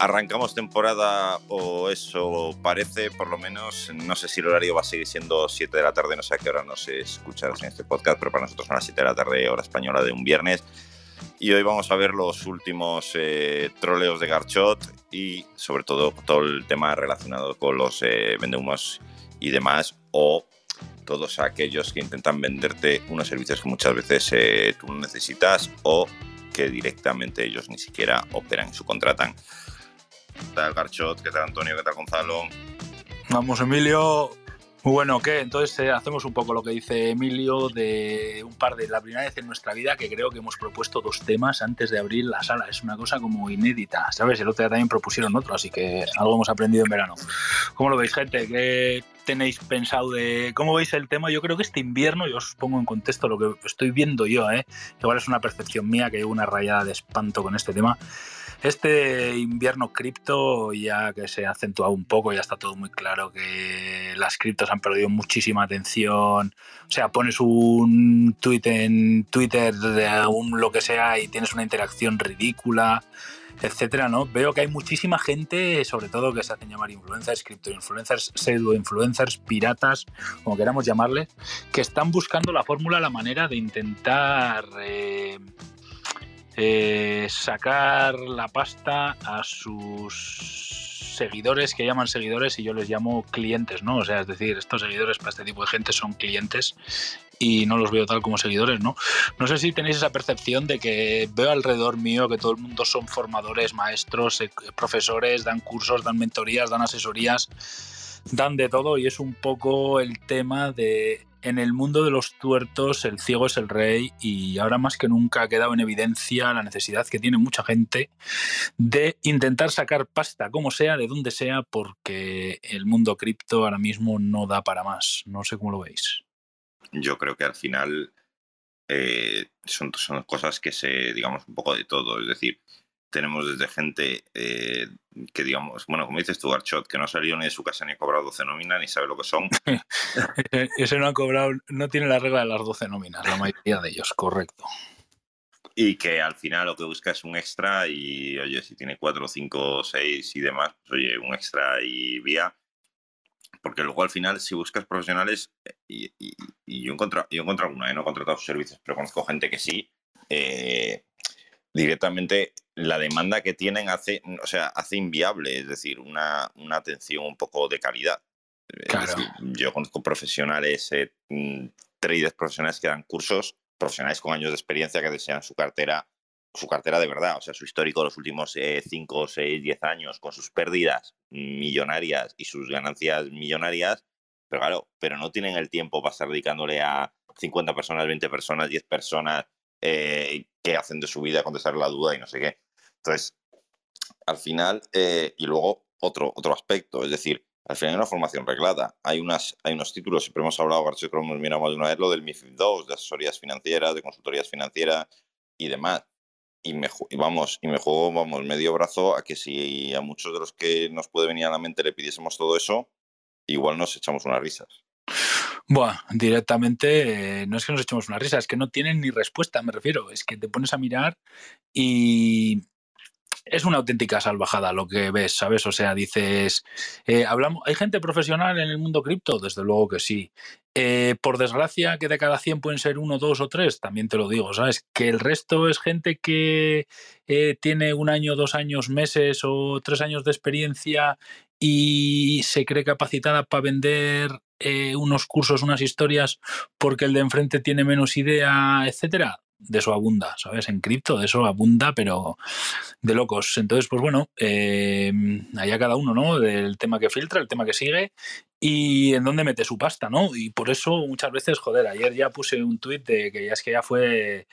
Arrancamos temporada, o eso parece, por lo menos. No sé si el horario va a seguir siendo 7 de la tarde, no sé a qué hora nos escucharás en este podcast, pero para nosotros son las 7 de la tarde, hora española de un viernes. Y hoy vamos a ver los últimos eh, troleos de Garchot y, sobre todo, todo el tema relacionado con los eh, vendehumos y demás, o todos aquellos que intentan venderte unos servicios que muchas veces eh, tú no necesitas o que directamente ellos ni siquiera operan y subcontratan. ¿Qué tal Garchot? ¿Qué tal Antonio? ¿Qué tal Gonzalo? Vamos, Emilio. Muy bueno, ¿qué? Entonces eh, hacemos un poco lo que dice Emilio de un par de la primera vez en nuestra vida que creo que hemos propuesto dos temas antes de abrir la sala. Es una cosa como inédita, ¿sabes? El otro día también propusieron otro, así que algo hemos aprendido en verano. ¿Cómo lo veis, gente? ¿Qué tenéis pensado de cómo veis el tema? Yo creo que este invierno, yo os pongo en contexto lo que estoy viendo yo, ¿eh? Igual es una percepción mía que llevo una rayada de espanto con este tema este invierno cripto ya que se ha acentuado un poco, ya está todo muy claro que las criptos han perdido muchísima atención. O sea, pones un tweet en Twitter un lo que sea y tienes una interacción ridícula etcétera, ¿no? Veo que hay muchísima gente, sobre todo que se hacen llamar influencers, criptoinfluencers, pseudo-influencers, piratas, como queramos llamarles, que están buscando la fórmula, la manera de intentar eh, eh, sacar la pasta a sus seguidores, que llaman seguidores y yo les llamo clientes, ¿no? O sea, es decir, estos seguidores para este tipo de gente son clientes y no los veo tal como seguidores, ¿no? No sé si tenéis esa percepción de que veo alrededor mío que todo el mundo son formadores, maestros, eh, profesores, dan cursos, dan mentorías, dan asesorías, dan de todo y es un poco el tema de en el mundo de los tuertos el ciego es el rey y ahora más que nunca ha quedado en evidencia la necesidad que tiene mucha gente de intentar sacar pasta como sea, de donde sea, porque el mundo cripto ahora mismo no da para más. No sé cómo lo veis. Yo creo que al final eh, son, son cosas que se, digamos, un poco de todo. Es decir, tenemos desde gente eh, que digamos, bueno, como dices tú, Archot, que no ha salido ni de su casa ni ha cobrado 12 nóminas, ni sabe lo que son. Ese no ha cobrado, no tiene la regla de las 12 nóminas, la mayoría de ellos, correcto. Y que al final lo que busca es un extra y, oye, si tiene 4, 5, 6 y demás, pues oye, un extra y vía. Porque luego al final, si buscas profesionales, y, yo, he encontrado, yo encontrado una, ¿eh? no he contratado servicios, pero conozco gente que sí, eh, directamente la demanda que tienen hace, o sea, hace inviable, es decir, una, atención un poco de calidad. yo conozco profesionales, eh, mm, traders profesionales que dan cursos, profesionales con años de experiencia que desean su cartera, su cartera de verdad, o sea, su histórico los últimos 5, 6, 10 años, con sus pérdidas millonarias y sus ganancias millonarias, pero claro, pero no tienen el tiempo para estar dedicándole a 50 personas, 20 personas, 10 personas eh, qué hacen de su vida, contestar la duda y no sé qué. Entonces, al final, eh, y luego otro, otro aspecto, es decir, al final hay una formación reglada. Hay, unas, hay unos títulos, siempre hemos hablado, García, hemos mirado más de una vez, lo del MIFID II, de asesorías financieras, de consultorías financieras y demás. Y, me, y vamos, y me juego, vamos, medio brazo a que si a muchos de los que nos puede venir a la mente le pidiésemos todo eso, igual nos echamos unas risas. Bueno, directamente eh, no es que nos echemos una risa, es que no tienen ni respuesta, me refiero. Es que te pones a mirar y es una auténtica salvajada lo que ves, ¿sabes? O sea, dices, eh, hablamos, ¿hay gente profesional en el mundo cripto? Desde luego que sí. Eh, por desgracia, que de cada 100 pueden ser uno, dos o tres, también te lo digo, ¿sabes? Que el resto es gente que tiene un año, dos años, meses o tres años de experiencia y se cree capacitada para vender eh, unos cursos, unas historias, porque el de enfrente tiene menos idea, etcétera, de eso abunda, ¿sabes? En cripto, de eso abunda, pero de locos. Entonces, pues bueno, eh, allá cada uno, ¿no? Del tema que filtra, el tema que sigue y en dónde mete su pasta, ¿no? Y por eso muchas veces, joder, ayer ya puse un tuit de que ya es que ya fue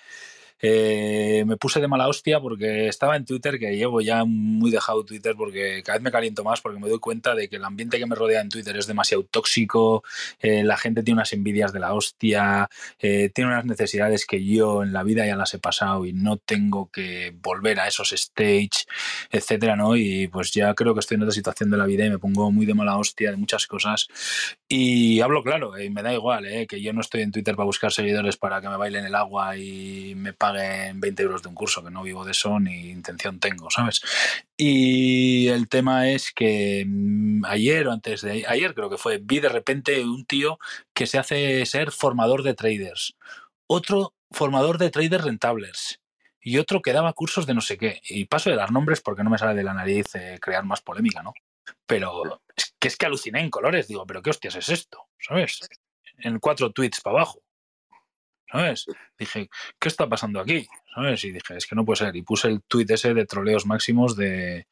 eh, me puse de mala hostia porque estaba en Twitter, que llevo ya muy dejado Twitter porque cada vez me caliento más porque me doy cuenta de que el ambiente que me rodea en Twitter es demasiado tóxico, eh, la gente tiene unas envidias de la hostia, eh, tiene unas necesidades que yo en la vida ya las he pasado y no tengo que volver a esos stage, etcétera, ¿no? Y pues ya creo que estoy en otra situación de la vida y me pongo muy de mala hostia de muchas cosas y hablo claro, y me da igual, que yo no estoy en Twitter para buscar seguidores para que me bailen el agua y me paguen 20 euros de un curso, que no vivo de eso ni intención tengo, ¿sabes? Y el tema es que mm, ayer o antes de ayer creo que fue, vi de repente un tío que se hace ser formador de traders, otro formador de traders rentables y otro que daba cursos de no sé qué. Y paso de dar nombres porque no me sale de la nariz eh, crear más polémica, ¿no? Pero que es que aluciné en colores, digo, pero qué hostias es esto, ¿sabes? En cuatro tweets para abajo. ¿Sabes? Dije, ¿qué está pasando aquí? ¿Sabes? Y dije, es que no puede ser. Y puse el tweet ese de troleos máximos de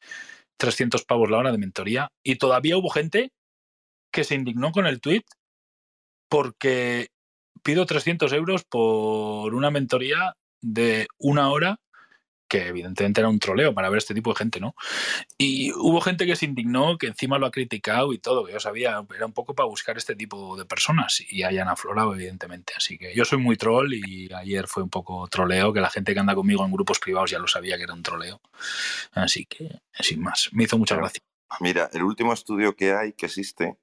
300 pavos la hora de mentoría. Y todavía hubo gente que se indignó con el tweet porque pido 300 euros por una mentoría de una hora que evidentemente era un troleo para ver este tipo de gente, ¿no? Y hubo gente que se indignó, que encima lo ha criticado y todo, que yo sabía, era un poco para buscar este tipo de personas y hayan aflorado, evidentemente. Así que yo soy muy troll y ayer fue un poco troleo, que la gente que anda conmigo en grupos privados ya lo sabía que era un troleo. Así que, sin más, me hizo mucha gracia. Mira, el último estudio que hay, que existe,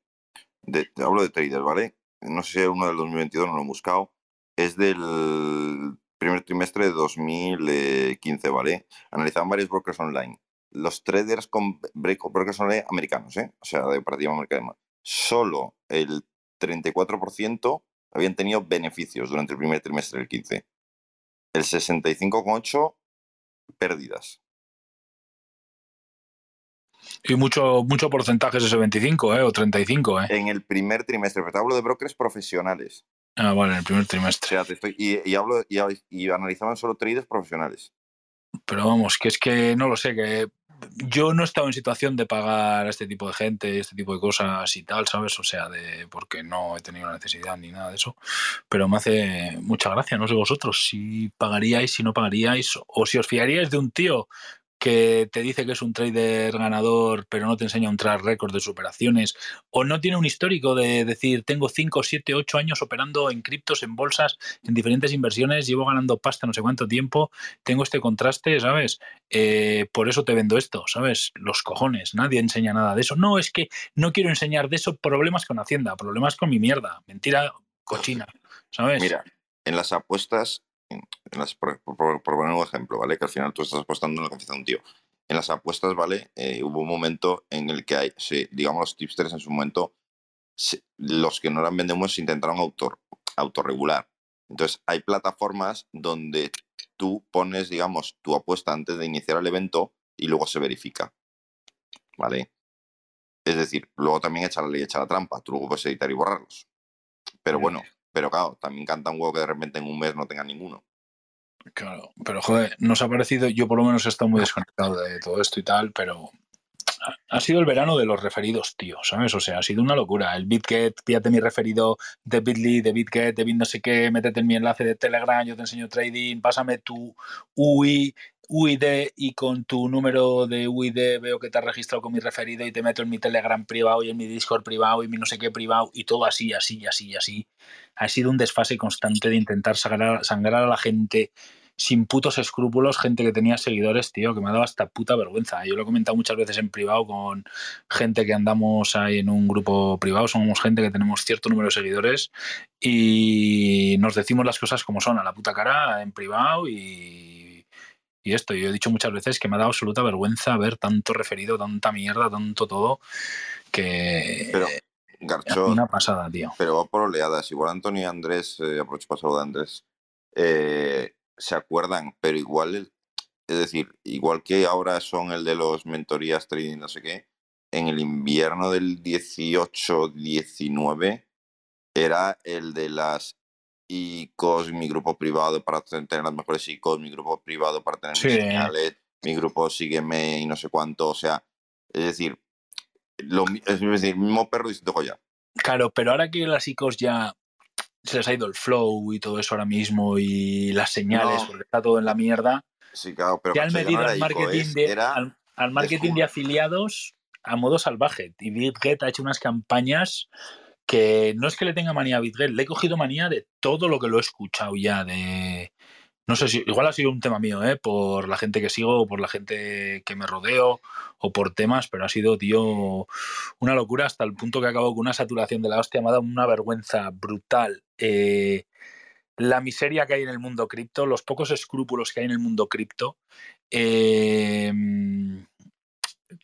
de, hablo de traders, ¿vale? No sé si uno del 2022, no lo he buscado, es del primer trimestre de 2015, ¿vale? Analizaban varios brokers online. Los traders con brokers online americanos, ¿eh? O sea, de operativa americana. Solo el 34% habían tenido beneficios durante el primer trimestre del 15. El 65,8% pérdidas. Y mucho, mucho porcentaje es ese 25, ¿eh? O 35, ¿eh? En el primer trimestre, pero te hablo de brokers profesionales. Ah, vale, en el primer trimestre. y, hablo y, analizaban solo traders profesionales. Pero vamos, que es que no lo sé, que yo no he estado en situación de pagar a este tipo de gente, este tipo de cosas y tal, ¿sabes? O sea, de porque no he tenido la necesidad ni nada de eso. Pero me hace mucha gracia, no sé vosotros, si pagaríais, si no pagaríais, o si os fiaríais de un tío que te dice que es un trader ganador, pero no te enseña un track record de superaciones, o no tiene un histórico de decir, tengo 5, 7, 8 años operando en criptos, en bolsas, en diferentes inversiones, llevo ganando pasta no sé cuánto tiempo, tengo este contraste, ¿sabes? Eh, por eso te vendo esto, ¿sabes? Los cojones, nadie enseña nada de eso. No, es que no quiero enseñar de eso, problemas con Hacienda, problemas con mi mierda, mentira cochina, ¿sabes? Mira, en las apuestas por, poner un ejemplo, ¿vale? Que al final tú estás apostando en la confianza de un tío. En las apuestas, ¿vale? Eh, hubo un momento en el que hay, digamos, los tipsters en su momento, los que no eran vendemos intentaron autor, autorregular. Entonces, hay plataformas donde tú pones, digamos, tu apuesta antes de iniciar el evento y luego se verifica. ¿Vale? Es decir, luego también echa la ley, echa la trampa. Tú luego puedes editar y borrarlos. Pero bueno, pero claro, también canta un huevo que de repente en un mes no tenga ninguno. Claro, pero joder, nos ha parecido, yo por lo menos he estado muy desconectado de todo esto y tal, pero ha sido el verano de los referidos, tío, ¿sabes? O sea, ha sido una locura. El BitGet, pídate mi referido de Bitly, de BitGet, de Bit no sé qué, métete en mi enlace de Telegram, yo te enseño trading, pásame tu UI, UID y con tu número de UID veo que te has registrado con mi referido y te meto en mi Telegram privado y en mi Discord privado y mi no sé qué privado y todo así, así, así, así. Ha sido un desfase constante de intentar sangrar, sangrar a la gente sin putos escrúpulos, gente que tenía seguidores, tío, que me ha dado hasta puta vergüenza. Yo lo he comentado muchas veces en privado con gente que andamos ahí en un grupo privado, somos gente que tenemos cierto número de seguidores y nos decimos las cosas como son, a la puta cara, en privado y y esto, yo he dicho muchas veces que me ha dado absoluta vergüenza ver tanto referido, tanta mierda, tanto todo, que... Pero, Garcho, una pasada, tío. Pero va por oleadas. Igual Antonio y Andrés, eh, aprovecho pasado de Andrés, eh, se acuerdan, pero igual, es decir, igual que ahora son el de los mentorías trading, no sé qué, en el invierno del 18-19 era el de las ICOs, mi grupo privado para tener las mejores ICOs, mi grupo privado para tener señales, mi grupo sígueme y no sé cuánto. O sea, es decir, lo, es decir, mismo perro distinto ya Claro, pero ahora que las ICOs ya se les ha ido el flow y todo eso ahora mismo y las señales, No. porque está todo en la mierda. Sí, claro, pero Ya han metido al marketing, de, era- al, al marketing de afiliados a modo salvaje. Y BitGet ha hecho unas campañas que no es que le tenga manía a BitGet, le he cogido manía de todo lo que lo he escuchado ya. de No sé si, igual ha sido un tema mío, ¿eh? por la gente que sigo, por la gente que me rodeo, o por temas, pero ha sido, tío, una locura hasta el punto que acabó con una saturación de la hostia. Me ha dado una vergüenza brutal. eh, la miseria que hay en el mundo cripto, los pocos escrúpulos que hay en el mundo cripto, eh,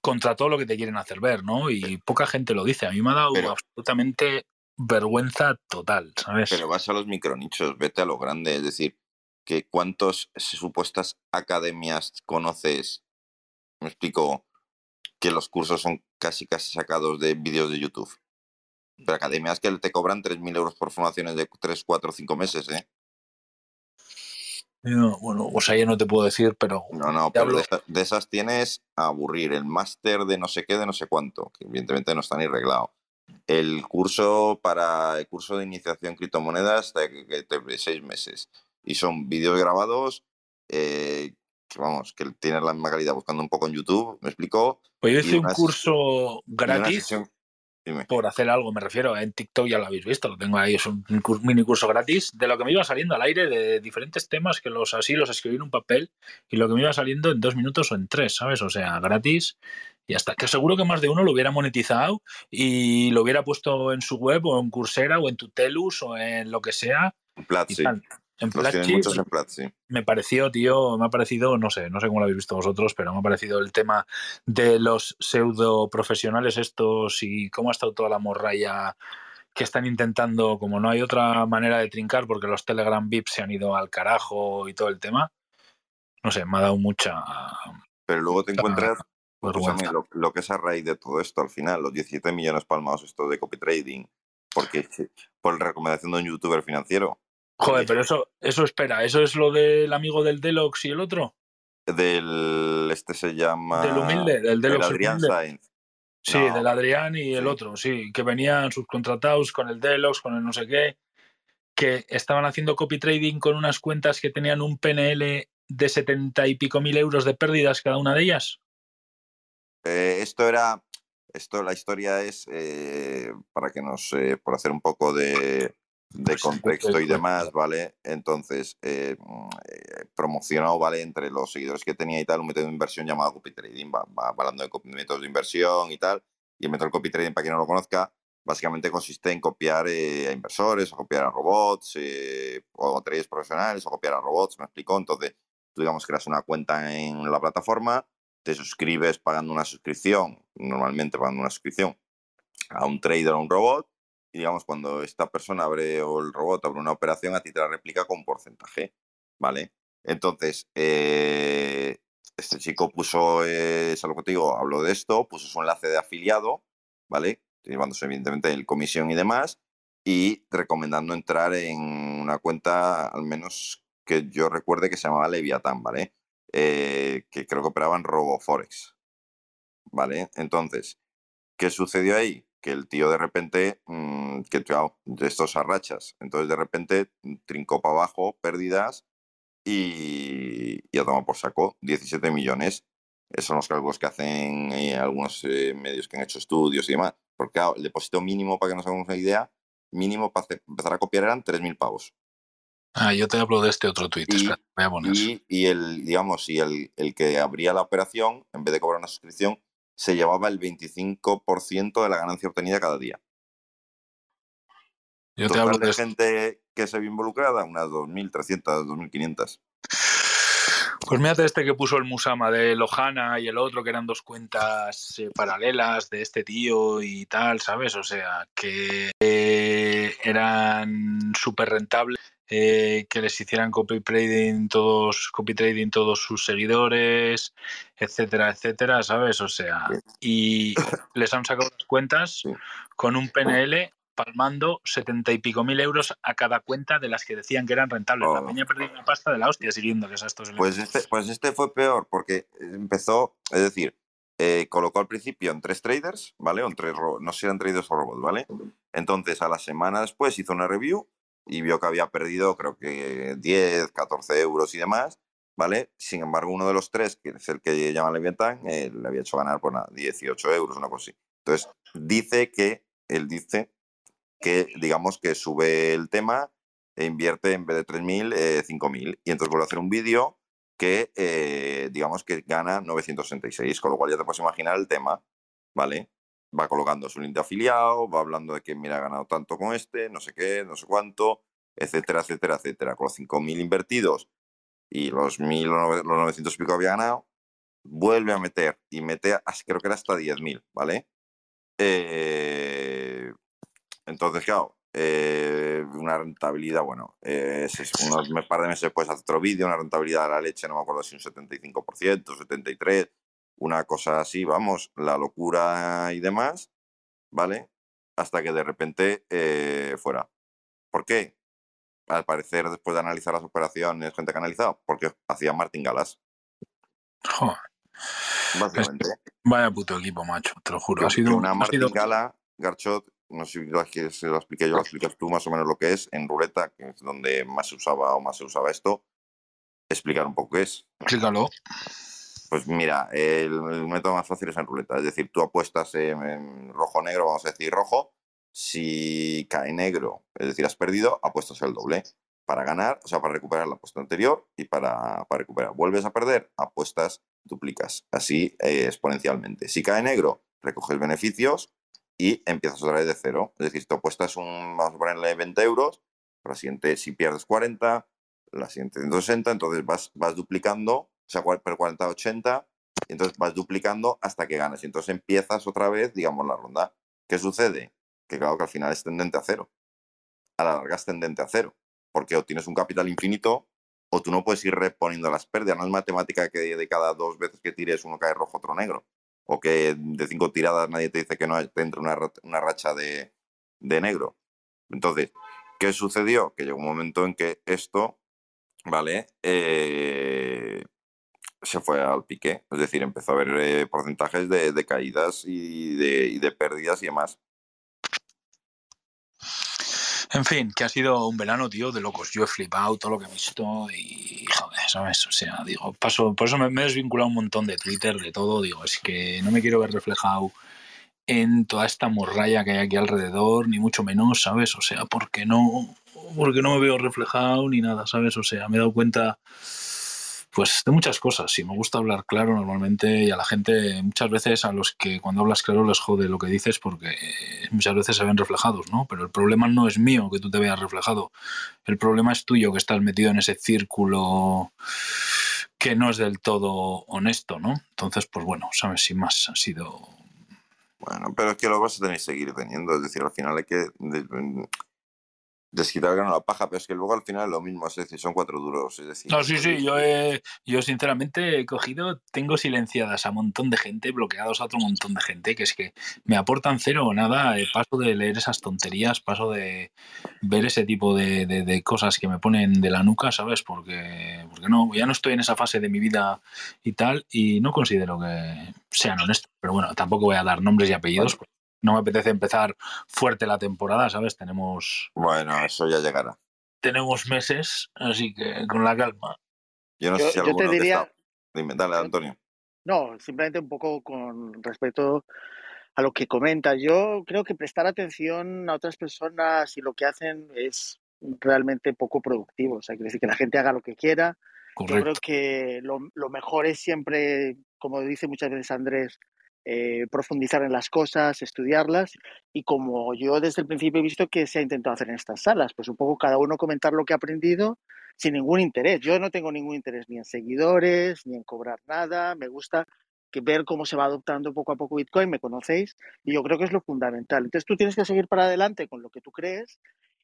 contra todo lo que te quieren hacer ver, ¿no? Y poca gente lo dice. A mí me ha dado Pero- absolutamente vergüenza total, ¿sabes? Pero vas a los micronichos, vete a lo grande. Es decir, que cuántas supuestas academias conoces, me explico, que los cursos son casi casi sacados de vídeos de YouTube. Pero academias que te cobran 3.000 euros por formaciones de 3, 4, 5 meses, ¿eh? No, bueno, o sea, ya no te puedo decir, pero No, no, pero de, esa- de esas tienes a aburrir. El máster de no sé qué, de no sé cuánto, que evidentemente no está ni reglado. El curso para el curso de iniciación criptomonedas de, de- seis meses. Y son vídeos grabados eh, que vamos, que tienes la misma calidad buscando un poco en YouTube, me explico. pues yo hice un curso gratis sesión- dime. por hacer algo, me refiero, en TikTok ya lo habéis visto, lo tengo ahí, es un mini curso gratis de lo que me iba saliendo al aire de diferentes temas que los así los escribí en un papel y lo que me iba saliendo en dos minutos o en tres, ¿sabes? O sea, gratis y hasta que seguro que más de uno lo hubiera monetizado y lo hubiera puesto en su web o en Coursera o en Tutelus o en lo que sea En y Platzi. tal. En Los tienen Platzi, muchos en Platzi. me pareció, tío, me ha parecido, no sé, no sé cómo lo habéis visto vosotros, pero me ha parecido el tema de los pseudo profesionales estos y cómo ha estado toda la morralla que están intentando, como no hay otra manera de trincar porque los Telegram VIPs se han ido al carajo y todo el tema. No sé, me ha dado mucha Pero luego te encuentras. Escúchame, lo, lo que es a raíz de todo esto al final, los 17 millones palmados esto de copy trading, porque por recomendación de un youtuber financiero, Joder, pero eso, eso espera, ¿eso es lo del amigo del Delox y el otro? del este se llama Del humilde, del el Delox el Adrián. Sainz. Sí, No, del Adrián y el sí. otro, sí, que venían subcontratados con el Delox, con el no sé qué, que estaban haciendo copy trading con unas cuentas que tenían un PNL de setenta y pico mil euros de pérdidas cada una de ellas. Eh, esto era, esto la historia es eh, para que nos, eh, por hacer un poco de, de Pues, contexto y demás, ¿vale? Entonces, eh, mm, eh, promocionado, ¿vale? Entre los seguidores que tenía y tal, un método de inversión llamado copy trading, va, va hablando de métodos de inversión y tal, y el método de copy trading, para quien no lo conozca, básicamente consiste en copiar eh, a inversores, o copiar a robots, eh, o traders profesionales, o copiar a robots, me explico. Entonces, tú digamos creas una cuenta en la plataforma, te suscribes pagando una suscripción, normalmente pagando una suscripción a un trader o a un robot, digamos, cuando esta persona abre o el robot abre una operación, a ti te la replica con porcentaje, ¿vale? Entonces, eh, este chico puso, eh, es algo que te digo, habló de esto, puso su enlace de afiliado, ¿vale? Llevándose evidentemente el comisión y demás, y recomendando entrar en una cuenta, al menos que yo recuerde que se llamaba Leviathan, ¿vale? Eh, que creo que operaban RoboForex, ¿vale? Entonces, ¿qué sucedió ahí? Que el tío de repente, mm, que claro, de estos arrachas, entonces de repente mm, trincó para abajo, pérdidas y, y a tomar por saco 17 millones. Esos son los cálculos que hacen eh, algunos eh, medios que han hecho estudios y demás. Porque claro, el depósito mínimo, para que nos hagamos una idea, mínimo para hacer- empezar a copiar eran 3.000 pavos. Ah, yo te hablo de este otro tweet, Y- espera, voy a poner. Y, y el, digamos, y el, el que abría la operación, en vez de cobrar una suscripción, se llevaba el 25% de la ganancia obtenida cada día. Yo te Total hablo de de gente que se vio involucrada, unas 2.300, 2.500. Pues mírate este que puso el Musama de Lohana y el otro que eran dos cuentas eh, paralelas de este tío y tal, ¿sabes? O sea, que eh, eran súper rentables, eh, que les hicieran copy trading todos, copy trading todos sus seguidores, etcétera, etcétera, ¿sabes? O sea, y les han sacado las cuentas con un PNL palmando setenta y pico mil euros a cada cuenta de las que decían que eran rentables. La Oh. peña perdió una pasta de la hostia siguiendo que es a estos Pues este, pues este fue peor, porque empezó, es decir, eh, colocó al principio en tres traders, ¿vale? O en tres no sé si eran traders o robots, ¿vale? Entonces, a la semana después hizo una review y vio que había perdido creo que 10, 14 euros y demás, ¿vale? Sin embargo, uno de los tres, que es el que llama Leviatán, eh, le había hecho ganar por nada, 18 euros, una cosa así. Entonces, dice que, él dice que, digamos, que sube el tema e invierte en vez de 3.000, eh, 5.000. Y entonces vuelve a hacer un vídeo que, eh, digamos, que gana 966, con lo cual ya te puedes imaginar el tema, ¿vale? Va colocando su link de afiliado, va hablando de que, mira, ha ganado tanto con este, no sé qué, no sé cuánto, etcétera, etcétera, etcétera. Con los 5.000 invertidos y los 1.000, los 900 y pico había ganado, vuelve a meter y mete, creo que era hasta 10.000, ¿vale? Eh, entonces, claro, eh, una rentabilidad, bueno, eh, unos par de meses después hace otro vídeo, una rentabilidad de la leche, no me acuerdo si un 75%, 73%, una cosa así, vamos, la locura y demás, ¿vale? Hasta que de repente eh, fuera. ¿Por qué? Al parecer, después de analizar las operaciones, gente que ha analizado, porque hacía Martin Galas. Básicamente. Vaya puto equipo, macho, te lo juro. Ha sido una Martin sido... Gala, Garchot, no sé si se lo expliqué yo, lo explicas tú más o menos lo que es en ruleta, que es donde más se usaba o más se usaba esto. Explicar un poco qué es. Explícalo. Pues mira, el, método más fácil es en ruleta. Es decir, tú apuestas en, rojo-negro, vamos a decir rojo. Si cae negro, es decir, has perdido, apuestas el doble. Para ganar, o sea, para recuperar la apuesta anterior y para, para recuperar. Vuelves a perder, apuestas, duplicas. Así eh, exponencialmente. Si cae negro, recoges beneficios y empiezas otra vez de cero. Es decir, si tú apuestas un, vamos a ponerle 20 euros, la siguiente, si pierdes 40, la siguiente 160, entonces vas, vas duplicando, o sea, pero 40, 80, y entonces vas duplicando hasta que ganas. Y entonces empiezas otra vez, digamos, la ronda. ¿Qué sucede? Que claro que al final es tendente a cero. A la larga es tendente a cero. Porque o tienes un capital infinito o tú no puedes ir reponiendo las pérdidas. No es matemática que de cada dos veces que tires uno cae rojo, otro negro o que de cinco tiradas nadie te dice que no te entre una, una racha de, de, negro. Entonces, ¿qué sucedió? Que llegó un momento en que esto, ¿vale? Eh, se fue al pique, es decir, empezó a haber eh, porcentajes de, de caídas y de, y pérdidas y demás. En fin, que ha sido un verano, tío, de locos. Yo he flipado todo lo que he visto y, joder, ¿sabes? O sea, digo, paso, por eso me, me he desvinculado un montón de Twitter, de todo. Digo, es que no me quiero ver reflejado en toda esta morralla que hay aquí alrededor, ni mucho menos, ¿sabes? O sea, porque no, porque no me veo reflejado ni nada, ¿sabes? O sea, me he dado cuenta pues de muchas cosas. Y me gusta hablar claro normalmente y a la gente muchas veces a los que cuando hablas claro les jode lo que dices porque muchas veces se ven reflejados, ¿no? Pero el problema no es mío que tú te veas reflejado. El problema es tuyo que estás metido en ese círculo que no es del todo honesto, ¿no? Entonces, pues bueno, sabes, sin más, ha sido... Bueno, pero es que lo vas a tener que seguir teniendo, es decir, al final hay que desquitar el grano a la paja, pero es que luego al final es lo mismo, es decir, son cuatro duros. Es decir, no, sí, sí, yo, he, yo sinceramente he cogido, tengo silenciadas a un montón de gente, bloqueados a otro montón de gente, que es que me aportan cero o nada, eh, paso de leer esas tonterías, paso de ver ese tipo de, de, de, cosas que me ponen de la nuca, ¿sabes? Porque, porque no, ya no estoy en esa fase de mi vida y tal, y no considero que sean honestos, pero bueno, tampoco voy a dar nombres y apellidos. No me apetece empezar fuerte la temporada, ¿sabes? Tenemos. Bueno, eso ya llegará. Tenemos meses, así que con la calma. Yo no sé si yo te diría. Está... Dime, dale, Antonio. No, simplemente un poco con respecto a lo que comenta. Yo creo que prestar atención a otras personas y lo que hacen es realmente poco productivo. O sea, quiere decir que la gente haga lo que quiera. Correcto. Yo creo que lo, lo mejor es siempre, como dice muchas veces Andrés, eh, profundizar en las cosas, estudiarlas y como yo desde el principio he visto que se ha intentado hacer en estas salas, pues un poco cada uno comentar lo que ha aprendido sin ningún interés. Yo no tengo ningún interés ni en seguidores, ni en cobrar nada, me gusta que ver cómo se va adoptando poco a poco Bitcoin, me conocéis, y yo creo que es lo fundamental. Entonces tú tienes que seguir para adelante con lo que tú crees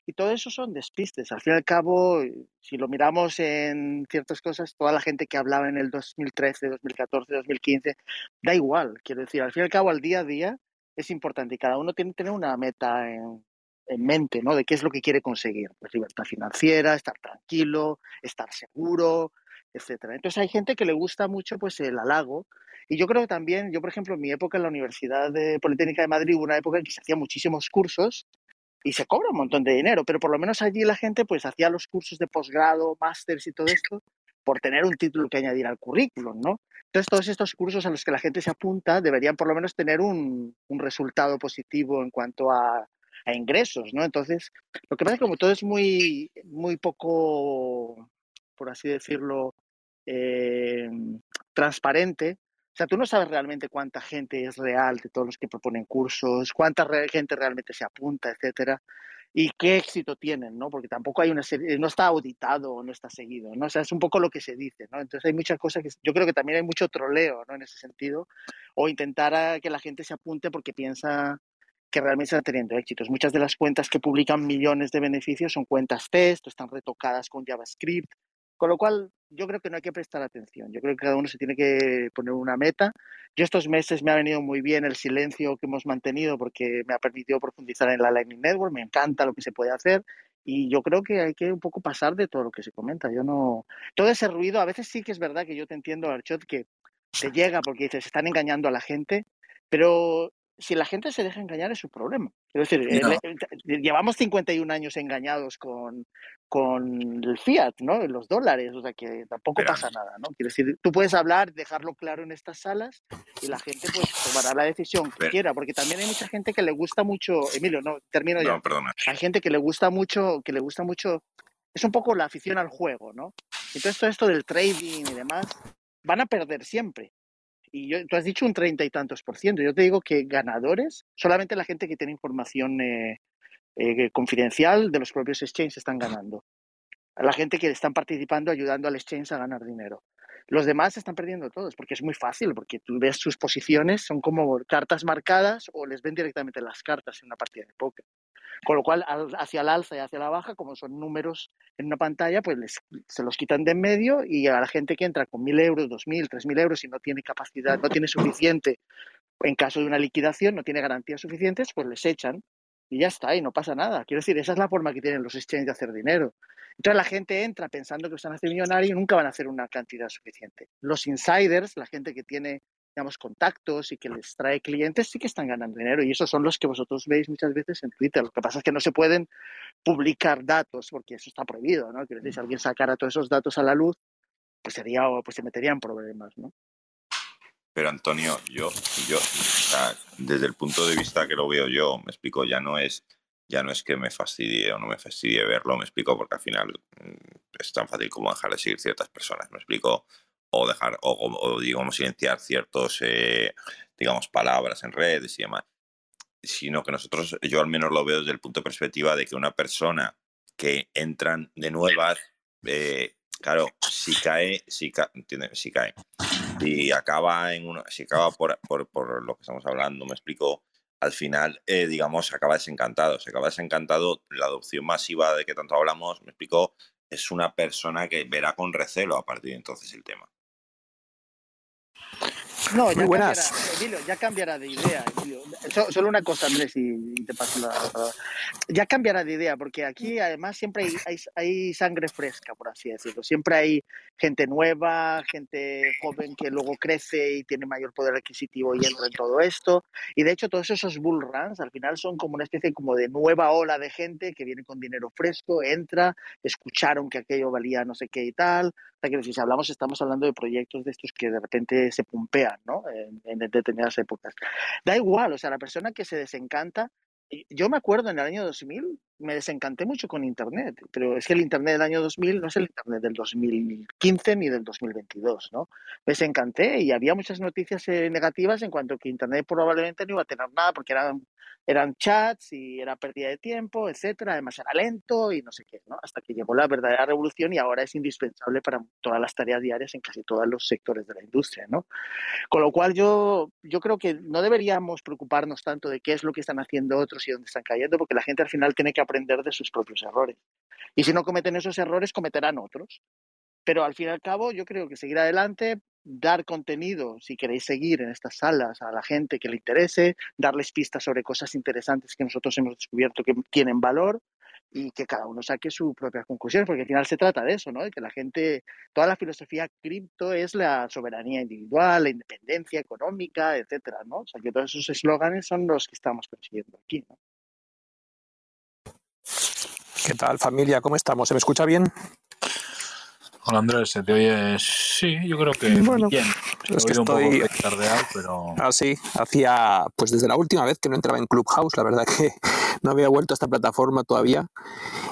y todo eso son despistes. Al fin y al cabo, si lo miramos en ciertas cosas, toda la gente que hablaba en el 2013, 2014, 2015, da igual. Quiero decir, al fin y al cabo, al día a día es importante y cada uno tiene que tener una meta en, en mente, ¿no? De qué es lo que quiere conseguir. Pues libertad financiera, estar tranquilo, estar seguro, etcétera. Entonces hay gente que le gusta mucho pues el halago y yo creo que también, yo por ejemplo, en mi época en la Universidad de Politécnica de Madrid hubo una época en que se hacían muchísimos cursos y se cobra un montón de dinero, pero por lo menos allí la gente pues hacía los cursos de posgrado, másters y todo esto por tener un título que añadir al currículum, ¿no? Entonces, todos estos cursos a los que la gente se apunta deberían por lo menos tener un, un resultado positivo en cuanto a, a, ingresos, ¿no? Entonces, lo que pasa es que como todo es muy, muy poco, por así decirlo, eh, transparente, o sea, tú no sabes realmente cuánta gente es real de todos los que proponen cursos, cuánta gente realmente se apunta, etcétera, y qué éxito tienen, ¿no? Porque tampoco hay una serie, no está auditado no está seguido, ¿no? O sea, es un poco lo que se dice, ¿no? Entonces hay muchas cosas que yo creo que también hay mucho troleo, ¿no? En ese sentido, o intentar que la gente se apunte porque piensa que realmente están teniendo éxitos. Muchas de las cuentas que publican millones de beneficios son cuentas test, están retocadas con JavaScript, con lo cual, yo creo que no hay que prestar atención. Yo creo que cada uno se tiene que poner una meta. Yo estos meses me ha venido muy bien el silencio que hemos mantenido porque me ha permitido profundizar en la Lightning Network. Me encanta lo que se puede hacer y yo creo que hay que un poco pasar de todo lo que se comenta. Yo no. Todo ese ruido, a veces sí que es verdad que yo te entiendo, Archot, que te llega porque dices, están engañando a la gente, pero si la gente se deja engañar es su problema. Quiero decir, no. llevamos 51 años engañados con, con el fiat, ¿no? Los dólares, o sea que tampoco Pero, pasa nada, ¿no? Quiero decir, tú puedes hablar, dejarlo claro en estas salas y la gente pues tomará la decisión que Pero, quiera, porque también hay mucha gente que le gusta mucho, Emilio, no, termino ya. No, perdona. Hay gente que le gusta mucho, que le gusta mucho, es un poco la afición al juego, ¿no? Entonces todo esto del trading y demás, van a perder siempre y yo, tú has dicho un treinta y tantos por ciento. Yo te digo que ganadores, solamente la gente que tiene información eh, eh, confidencial de los propios exchanges están ganando. La gente que están participando ayudando al exchange a ganar dinero. Los demás están perdiendo todos porque es muy fácil, porque tú ves sus posiciones, son como cartas marcadas o les ven directamente las cartas en una partida de póker. Con lo cual, hacia el alza y hacia la baja, como son números en una pantalla, pues les, se los quitan de en medio y a la gente que entra con mil euros, dos mil, tres mil euros y no tiene capacidad, no tiene suficiente, en caso de una liquidación, no tiene garantías suficientes, pues les echan y ya está, y no pasa nada. Quiero decir, esa es la forma que tienen los exchanges de hacer dinero. Entonces la gente entra pensando que están haciendo millonarios y nunca van a hacer una cantidad suficiente. Los insiders, la gente que tiene digamos, contactos y que les trae clientes, sí que están ganando dinero. Y esos son los que vosotros veis muchas veces en Twitter. Lo que pasa es que no se pueden publicar datos porque eso está prohibido, ¿no? Quiero decir, si alguien sacara todos esos datos a la luz, pues sería, pues se metería en problemas, ¿no? Pero Antonio, yo, yo, o sea, desde el punto de vista que lo veo yo, me explico, ya no es, ya no es que me fastidie o no me fastidie verlo, me explico, porque al final es tan fácil como dejar de seguir ciertas personas, me explico, o dejar, o, digamos, silenciar ciertos, eh, digamos, palabras en redes y demás, sino que nosotros, yo al menos lo veo desde el punto de perspectiva de que una persona que entran de nuevas, eh, claro, si cae, si, ca ¿entiendes? si cae, si acaba en una, si acaba por, por, por lo que estamos hablando, me explico, al final, eh, digamos, acaba desencantado, se acaba desencantado, la adopción masiva de que tanto hablamos, me explico, es una persona que verá con recelo a partir de entonces el tema. No, ya cambiará, Emilio, ya cambiará de idea. Emilio. Solo una cosa, Andrés, y te paso la palabra. Ya cambiará de idea, porque aquí además siempre hay, hay, hay, sangre fresca, por así decirlo. Siempre hay gente nueva, gente joven que luego crece y tiene mayor poder adquisitivo y entra en todo esto. Y de hecho, todos esos bull runs al final son como una especie como de nueva ola de gente que viene con dinero fresco, entra, escucharon que aquello valía no sé qué y tal. O sea, que si hablamos, estamos hablando de proyectos de estos que de repente se pumpean ¿no? En, en, determinadas épocas. Da igual, o sea, la persona que se desencanta, yo me acuerdo en el año 2000, me desencanté mucho con Internet, pero es que el Internet del año 2000 no es el Internet del 2015 ni del 2022, ¿no? Me desencanté y había muchas noticias eh, negativas en cuanto a que Internet probablemente no iba a tener nada porque eran, eran chats y era pérdida de tiempo, etcétera, además era lento y no sé qué, ¿no? Hasta que llegó la verdadera revolución y ahora es indispensable para todas las tareas diarias en casi todos los sectores de la industria, ¿no? Con lo cual yo, yo creo que no deberíamos preocuparnos tanto de qué es lo que están haciendo otros y dónde están cayendo, porque la gente al final tiene que aprender de sus propios errores. Y si no cometen esos errores, cometerán otros. Pero al fin y al cabo, yo creo que seguir adelante, dar contenido, si queréis seguir en estas salas a la gente que le interese, darles pistas sobre cosas interesantes que nosotros hemos descubierto que tienen valor y que cada uno saque su propia conclusión, porque al final se trata de eso, ¿no? De que la gente, toda la filosofía cripto es la soberanía individual, la independencia económica, etcétera, ¿no? O sea, que todos esos eslóganes son los que estamos consiguiendo aquí, ¿no? ¿Qué tal familia? ¿Cómo estamos? ¿Se me escucha bien? Hola Andrés, se te oye. Sí, yo creo que Bueno, bien. Se es que un poco estoy- petardeado, pero. Así, hacía, pues desde la última vez que no entraba en Clubhouse, la verdad que no había vuelto a esta plataforma todavía.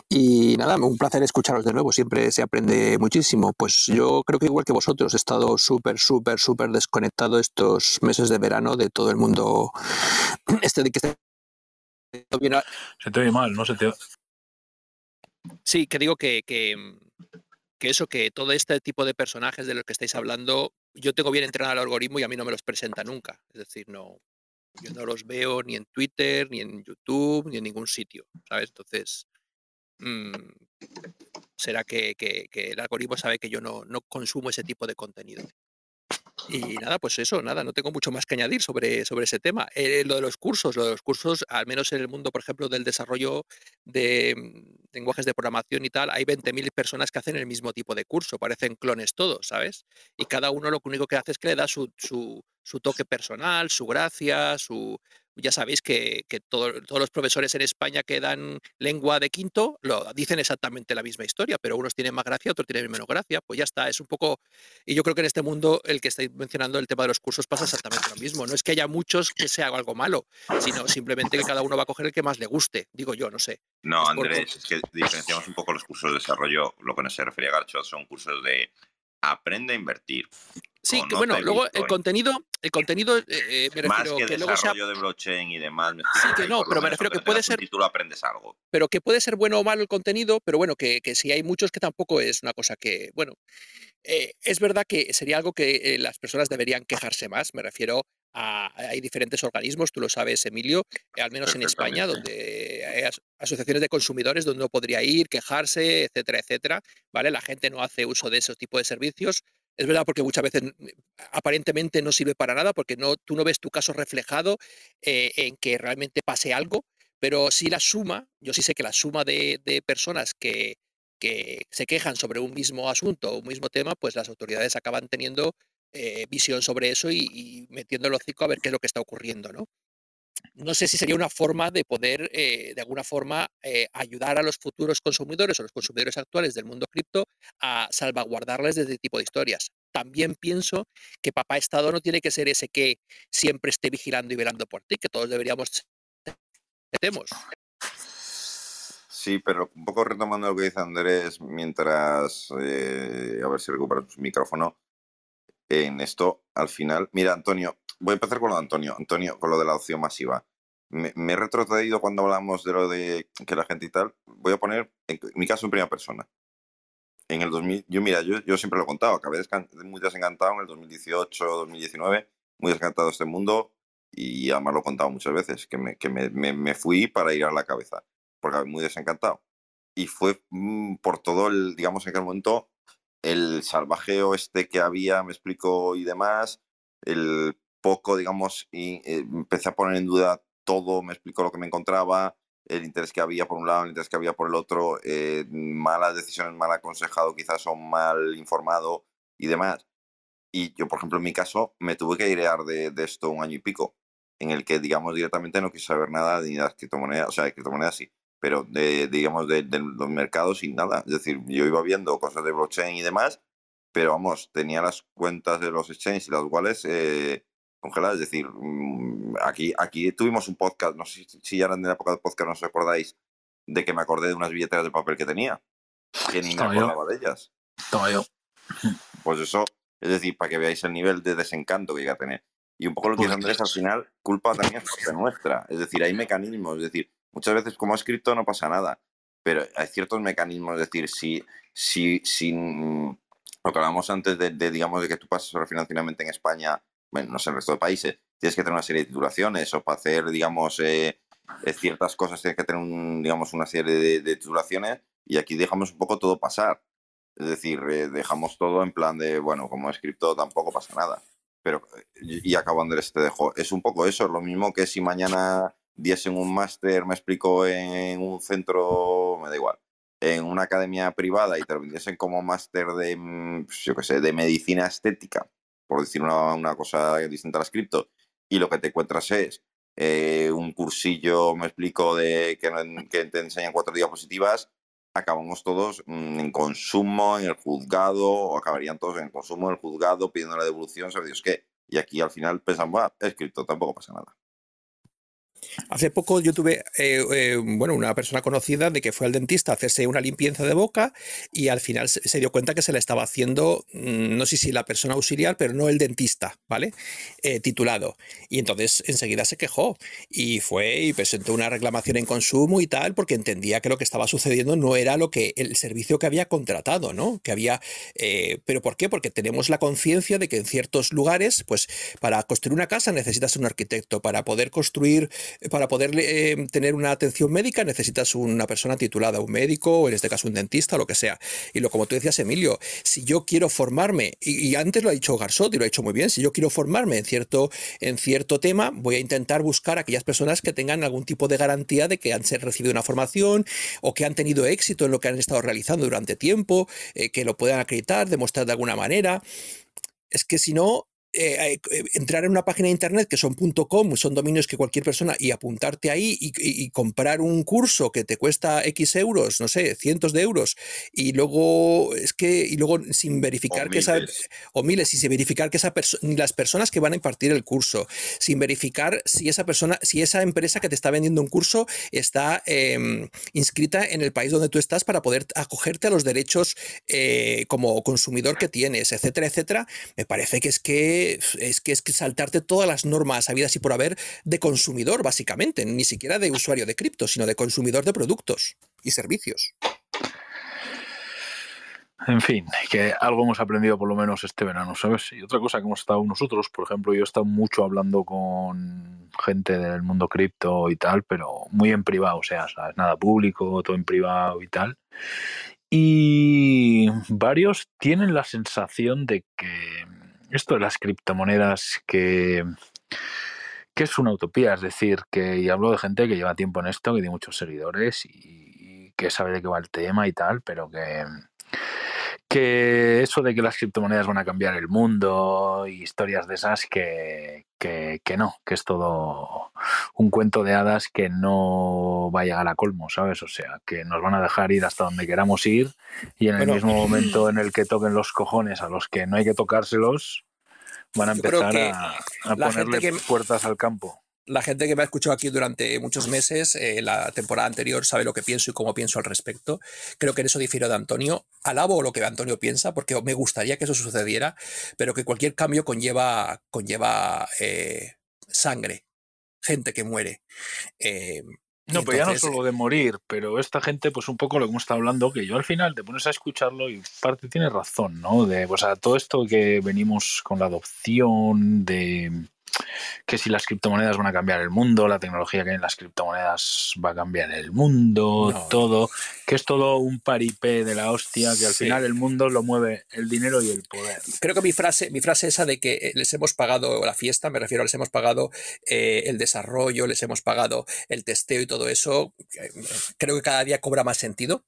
Y nada, un placer escucharos de nuevo, siempre se aprende muchísimo. Pues yo creo que igual que vosotros, he estado súper, súper, súper desconectado estos meses de verano de todo el mundo. Este de que Se te oye mal, no se te. Sí, que digo que, que, mm, que eso, que todo este tipo de personajes de los que estáis hablando, yo tengo bien entrenado el algoritmo y a mí no me los presenta nunca. Es decir, no, yo no los veo ni en Twitter, ni en YouTube, ni en ningún sitio, ¿sabes? Entonces, mm, será que, que- que el algoritmo sabe que yo no, no consumo ese tipo de contenido. Y nada, pues eso, nada, no tengo mucho más que añadir sobre, sobre ese tema. Eh, lo de los cursos, lo de los cursos, al menos en el mundo, por ejemplo, del desarrollo de mm, lenguajes de programación y tal, hay 20.000 personas que hacen el mismo tipo de curso, parecen clones todos, ¿sabes? Y cada uno lo único que hace es que le da su, su- su toque personal, su gracia, su... Ya sabéis que, que todo- todos los profesores en España que dan lengua de quinto lo dicen exactamente la misma historia, pero unos tienen más gracia, otros tienen menos gracia, pues ya está, es un poco... Y yo creo que en este mundo, el que estáis mencionando, el tema de los cursos pasa exactamente lo mismo. No es que haya muchos que sea algo malo, sino simplemente que cada uno va a coger el que más le guste, digo yo, no sé. No, Es por- Andrés, es que diferenciamos un poco los cursos de desarrollo. Lo que nos se refería Garcho son cursos de aprende a invertir. Sí, que bueno, luego el contenido, el contenido, eh, me Más refiero que, que, luego sea, de blockchain y demás. me Sí, que no, pero me refiero que puede ser- título aprendes algo. pero que puede ser bueno o malo el contenido, pero bueno, que, que si hay muchos que tampoco es una cosa que, bueno, eh, es verdad que sería algo que eh, las personas deberían quejarse más, me refiero a, hay diferentes organismos, tú lo sabes, Emilio, eh, al menos en España, donde hay as- asociaciones de consumidores donde uno podría ir, quejarse, etcétera, etcétera, ¿vale? La gente no hace uso de esos tipos de servicios. Es verdad porque muchas veces mm, aparentemente no sirve para nada porque no, tú no ves tu caso reflejado eh, en que realmente pase algo, pero sí la suma, yo sí sé que la suma de, de personas que, que se quejan sobre un mismo asunto o un mismo tema, pues las autoridades acaban teniendo eh, visión sobre eso y, y metiendo el hocico a ver qué es lo que está ocurriendo, ¿no? No sé si sería una forma de poder, eh, de alguna forma, eh, ayudar a los futuros consumidores o los consumidores actuales del mundo cripto a salvaguardarles de este tipo de historias. También pienso que papá Estado no tiene que ser ese que siempre esté vigilando y velando por ti, que todos deberíamos metemos. Sí, pero un poco retomando lo que dice Andrés, mientras, eh, a ver si recupera su micrófono, en esto, al final, mira, Antonio, voy a empezar con lo de Antonio, Antonio, con lo de la opción masiva. Me, me he retrocedido cuando hablamos de lo de que la gente y tal, voy a poner en mi caso en primera persona. En el 2000, yo mira, yo, yo siempre lo he contado, acabé muy desencantado en el 2018, 2019, muy desencantado de este mundo y además lo he contado muchas veces, que me, fui para ir a la cabeza porque muy desencantado. Y fue mm, por todo el, digamos, en aquel momento, el salvajeo este que había, me explico, y demás, el poco, digamos, y eh, empecé a poner en duda todo, me explico lo que me encontraba, el interés que había por un lado, el interés que había por el otro, eh, malas decisiones, mal aconsejado, quizás o mal informado y demás. Y yo, por ejemplo, en mi caso, me tuve que airear de, esto un año y pico, en el que, digamos, directamente no quise saber nada ni de las criptomonedas, o sea, de criptomonedas sí, pero de, digamos, de, de los mercados sin nada. Es decir, yo iba viendo cosas de blockchain y demás, pero vamos, tenía las cuentas de los exchanges y las wallets eh, congeladas. Es decir, mm, aquí, aquí tuvimos un podcast, no sé si, ya eran de la época del podcast, no os acordáis, de que me acordé de unas billeteras de papel que tenía, que ni me yo. acordaba de ellas. Toma yo. Pues eso, es decir, para que veáis el nivel de desencanto que llega a tener. Y un poco lo que dice Andrés, al final, culpa también es nuestra. Es decir, hay mecanismos, es decir, muchas veces como escrito no pasa nada, pero hay ciertos mecanismos, es decir, si, si, si mm, lo que hablábamos antes de, de, digamos, de que tú pasas sobre financieramente en España, bueno, no sé, en el resto de países, tienes que tener una serie de titulaciones o para hacer, digamos, eh, eh, ciertas cosas tienes que tener, un, digamos, una serie de, de titulaciones y aquí dejamos un poco todo pasar. Es decir, eh, dejamos todo en plan de, bueno, como escrito tampoco pasa nada. Pero, eh, y y acabo Andrés, te dejo. Es un poco eso, lo mismo que si mañana diesen un máster, me explico, en un centro, me da igual, en una academia privada y te vendiesen como máster de, mm, pues, yo qué sé, de medicina estética, por decir una, una cosa distinta a las cripto, y lo que te encuentras es eh, un cursillo, me explico, de que, que te enseñan cuatro diapositivas, acabamos todos mm, en consumo, en el juzgado, o acabarían todos en consumo, en el juzgado, pidiendo la devolución, ¿sabes Dios qué? Y aquí al final pensamos, va, es cripto, tampoco pasa nada. Hace poco yo tuve, eh, eh, bueno, una persona conocida de que fue al dentista a hacerse una limpieza de boca y al final se, dio cuenta que se le estaba haciendo, mm, no sé si la persona auxiliar, pero no el dentista, ¿vale? Eh, titulado. Y entonces enseguida se quejó y fue y presentó una reclamación en consumo y tal, porque entendía que lo que estaba sucediendo no era lo que el servicio que había contratado, ¿no? Que había, pero ¿por qué? Porque tenemos la conciencia de que en ciertos lugares, pues para construir una casa necesitas un arquitecto, para poder construir para poder eh, tener una atención médica necesitas una persona titulada, un médico, o en este caso un dentista, lo que sea. Y lo como tú decías, Emilio, si yo quiero formarme, y, antes lo ha dicho Garzot y lo ha dicho muy bien, si yo quiero formarme en cierto, en cierto tema, voy a intentar buscar a aquellas personas que tengan algún tipo de garantía de que han recibido una formación o que han tenido éxito en lo que han estado realizando durante tiempo, eh, que lo puedan acreditar, demostrar de alguna manera. Es que si no, eh, eh, entrar en una página de internet que son .com, son dominios que cualquier persona, y apuntarte ahí y, comprar un curso que te cuesta X euros, no sé, cientos de euros, y luego es que, y luego sin verificar que esa, o miles, y sin verificar que esa persona, ni las personas que van a impartir el curso, sin verificar si esa persona, si esa empresa que te está vendiendo un curso está em, inscrita en el país donde tú estás para poder acogerte a los derechos eh, como consumidor que tienes, etcétera, etcétera, me parece que es que es que es que saltarte todas las normas habidas y por haber de consumidor, básicamente, ni siquiera de usuario de cripto, sino de consumidor de productos y servicios. En fin, que algo hemos aprendido por lo menos este verano, ¿sabes? Y otra cosa que hemos estado nosotros, por ejemplo, yo he estado mucho hablando con gente del mundo cripto y tal, pero muy en privado, o sea, ¿sabes? nada público, todo en privado y tal. Y varios tienen la sensación de que esto de las criptomonedas que, que es una utopía, es decir, que y hablo de gente que lleva tiempo en esto, que tiene muchos seguidores y, que sabe de qué va el tema y tal, pero que, que eso de que las criptomonedas van a cambiar el mundo y historias de esas que, que, no, que es todo un cuento de hadas que no va a llegar a colmo, ¿sabes? O sea, que nos van a dejar ir hasta donde queramos ir y en el mismo momento en el que toquen los cojones a los que no hay que tocárselos, van a empezar a, a ponerle puertas al campo la gente que me ha escuchado aquí durante muchos meses, eh, la temporada anterior, sabe lo que pienso y cómo pienso al respecto. Creo que en eso difiero de Antonio. Alabo lo que Antonio piensa, porque me gustaría que eso sucediera, pero que cualquier cambio conlleva, conlleva eh, sangre, gente que muere. Eh, no, pero ya no solo de morir, pero esta gente, pues un poco lo que hemos estado hablando, que yo al final te pones a escucharlo y parte tiene razón, ¿no? De, pues a todo esto que venimos con la adopción de que si las criptomonedas van a cambiar el mundo, la tecnología que hay en las criptomonedas va a cambiar el mundo, todo, que es todo un paripé de la hostia, que al final el mundo lo mueve el dinero y el poder. Creo que mi frase, mi frase esa de que eh, les hemos pagado la fiesta, me refiero a les hemos pagado eh, el desarrollo, les hemos pagado el testeo y todo eso, eh, creo que cada día cobra más sentido.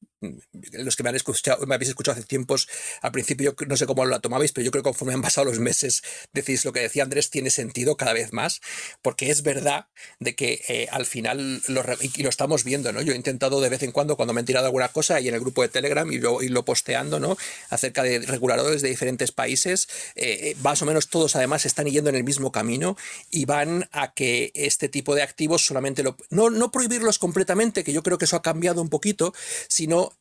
Los que me, han escuchado, me habéis escuchado hace tiempos, al principio no sé cómo lo tomabais, pero yo creo que conforme han pasado los meses, decís lo que decía Andrés tiene sentido cada vez más, porque es verdad de que eh, al final, lo, y estamos viendo, ¿no? Yo he intentado de vez en cuando, cuando me han tirado alguna cosa, y en el grupo de Telegram y lo, lo posteando, ¿no? Acerca de reguladores de diferentes países, eh, eh, más o menos todos además están yendo en el mismo camino y van a que este tipo de activos solamente lo... No, no prohibirlos completamente, que yo creo que eso ha cambiado un poquito, sino...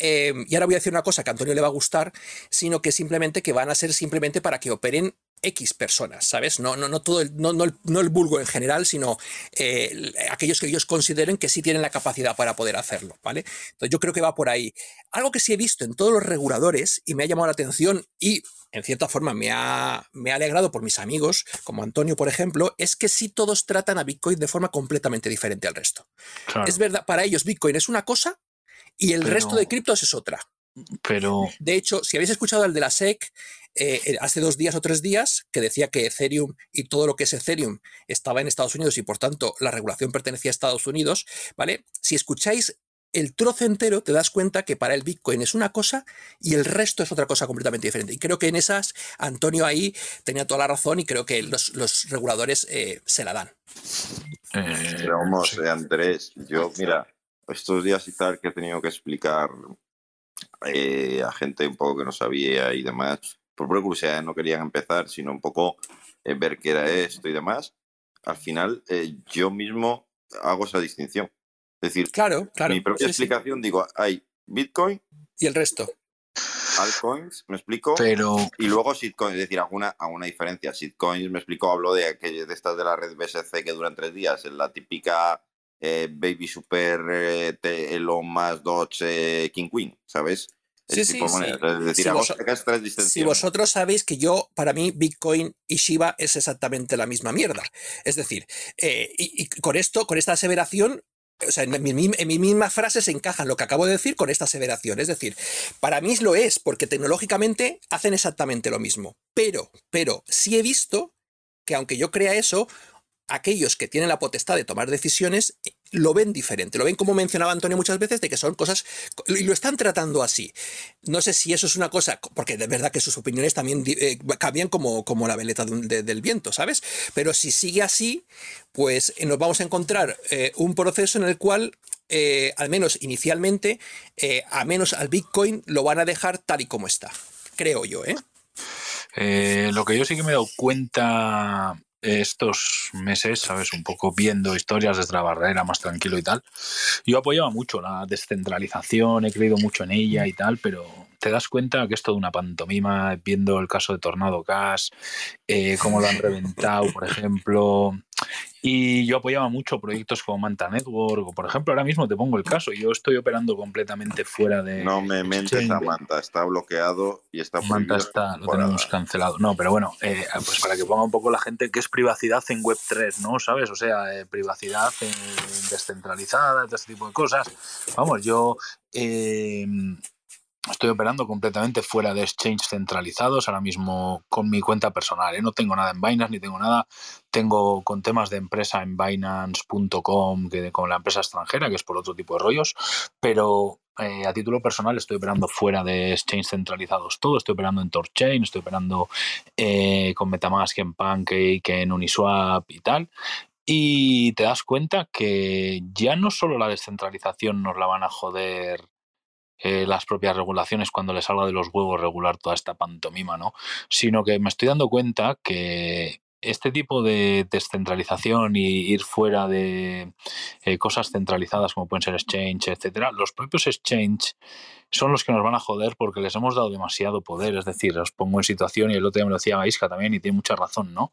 y ahora voy a decir una cosa que a Antonio le va a gustar, sino que simplemente que van a ser simplemente para que operen X personas, ¿sabes? No, no, no todo el, no, no, el, no el vulgo en general, sino eh, aquellos que ellos consideren que sí tienen la capacidad para poder hacerlo, ¿vale? Entonces yo creo que va por ahí. Algo que sí he visto en todos los reguladores y me ha llamado la atención y en cierta forma me ha, me ha alegrado por mis amigos, como Antonio, por ejemplo, es que sí todos tratan a Bitcoin de forma completamente diferente al resto. Es verdad, para ellos Bitcoin es una cosa y el resto de criptos es otra. Pero... De hecho, si habéis escuchado al de la SEC, eh, eh, hace dos días o tres días que decía que Ethereum y todo lo que es Ethereum estaba en Estados Unidos y por tanto la regulación pertenecía a Estados Unidos, ¿vale? Si escucháis el trozo entero te das cuenta que para el Bitcoin es una cosa y el resto es otra cosa completamente diferente. Y creo que en esas Antonio ahí tenía toda la razón y creo que los, reguladores eh, se la dan. Pero vamos, Andrés, yo mira, estos días y tal que he tenido que explicar eh, a gente un poco que no sabía y demás, por pura curiosidad, no querían empezar, sino un poco eh, ver qué era esto y demás, al final eh, yo mismo hago esa distinción. Es decir, claro, claro, mi propia sí, sí. explicación, digo, hay Bitcoin, Y el resto. altcoins, me explico, Pero y luego shitcoins, es decir, alguna, alguna diferencia. Shitcoins, me explico, hablo de aquellas de estas de la red BSC que duran tres días, en la típica eh, Baby Super eh, Elon más Dodge King Queen, ¿sabes? Sí, sí, sí. Es decir, Si vos- Si vosotros sabéis que yo, para mí, Bitcoin y Shiba es exactamente la misma mierda. Es decir, eh, y, y con esto, con esta aseveración, o sea, en mi, mi- en mi misma frase se encaja lo que acabo de decir con esta aseveración. Es decir, para mí lo es, porque tecnológicamente hacen exactamente lo mismo. Pero, pero sí he visto que aunque yo crea eso, aquellos que tienen la potestad de tomar decisiones eh, lo ven diferente. Lo ven como mencionaba Antonio muchas veces, de que son cosas y lo están tratando así. No sé si eso es una cosa, porque de verdad que sus opiniones también eh, cambian como, como la veleta del viento, ¿sabes? Pero si sigue así, pues eh, nos vamos a encontrar un proceso en el cual, al menos inicialmente, a menos al Bitcoin lo van a dejar tal y como está. Creo yo. Eh, lo que yo sí que me he dado cuenta estos meses, ¿sabes? Un poco viendo historias desde la barrera, más tranquilo y tal. Yo apoyaba mucho la descentralización, he creído mucho en ella y tal, pero te das cuenta que es toda una pantomima, viendo el caso de Tornado Cash, eh, cómo lo han reventado, por ejemplo. Y yo apoyaba mucho proyectos como Manta Network, o por ejemplo, ahora mismo te pongo el caso, yo estoy operando completamente fuera de... No me mentes a. Manta, está bloqueado y está Manta está, lo tenemos cancelado. No, pero bueno, eh, pues para que ponga un poco la gente qué es privacidad en Web3, ¿no? ¿Sabes? O sea, eh, privacidad eh, descentralizada, todo este tipo de cosas. Vamos, yo eh, estoy operando completamente fuera de exchange centralizados ahora mismo con mi cuenta personal. ¿eh? No tengo nada en Binance ni tengo nada. Tengo con temas de empresa en Binance.com, que con la empresa extranjera, que es por otro tipo de rollos, pero eh, a título personal estoy operando fuera de exchange centralizados todo, estoy operando en Torchain, estoy operando eh, con Metamask en Pancake, en Uniswap y tal. Y te das cuenta que ya no solo la descentralización nos la van a joder eh, las propias regulaciones cuando les salga de los huevos regular toda esta pantomima, ¿no? Sino que me estoy dando cuenta que este tipo de descentralización y ir fuera de eh, cosas centralizadas como pueden ser exchange, etcétera, los propios exchange son los que nos van a joder porque les hemos dado demasiado poder. Es decir, os pongo en situación, y el otro día me lo decía Gaisca también, y tiene mucha razón, ¿no?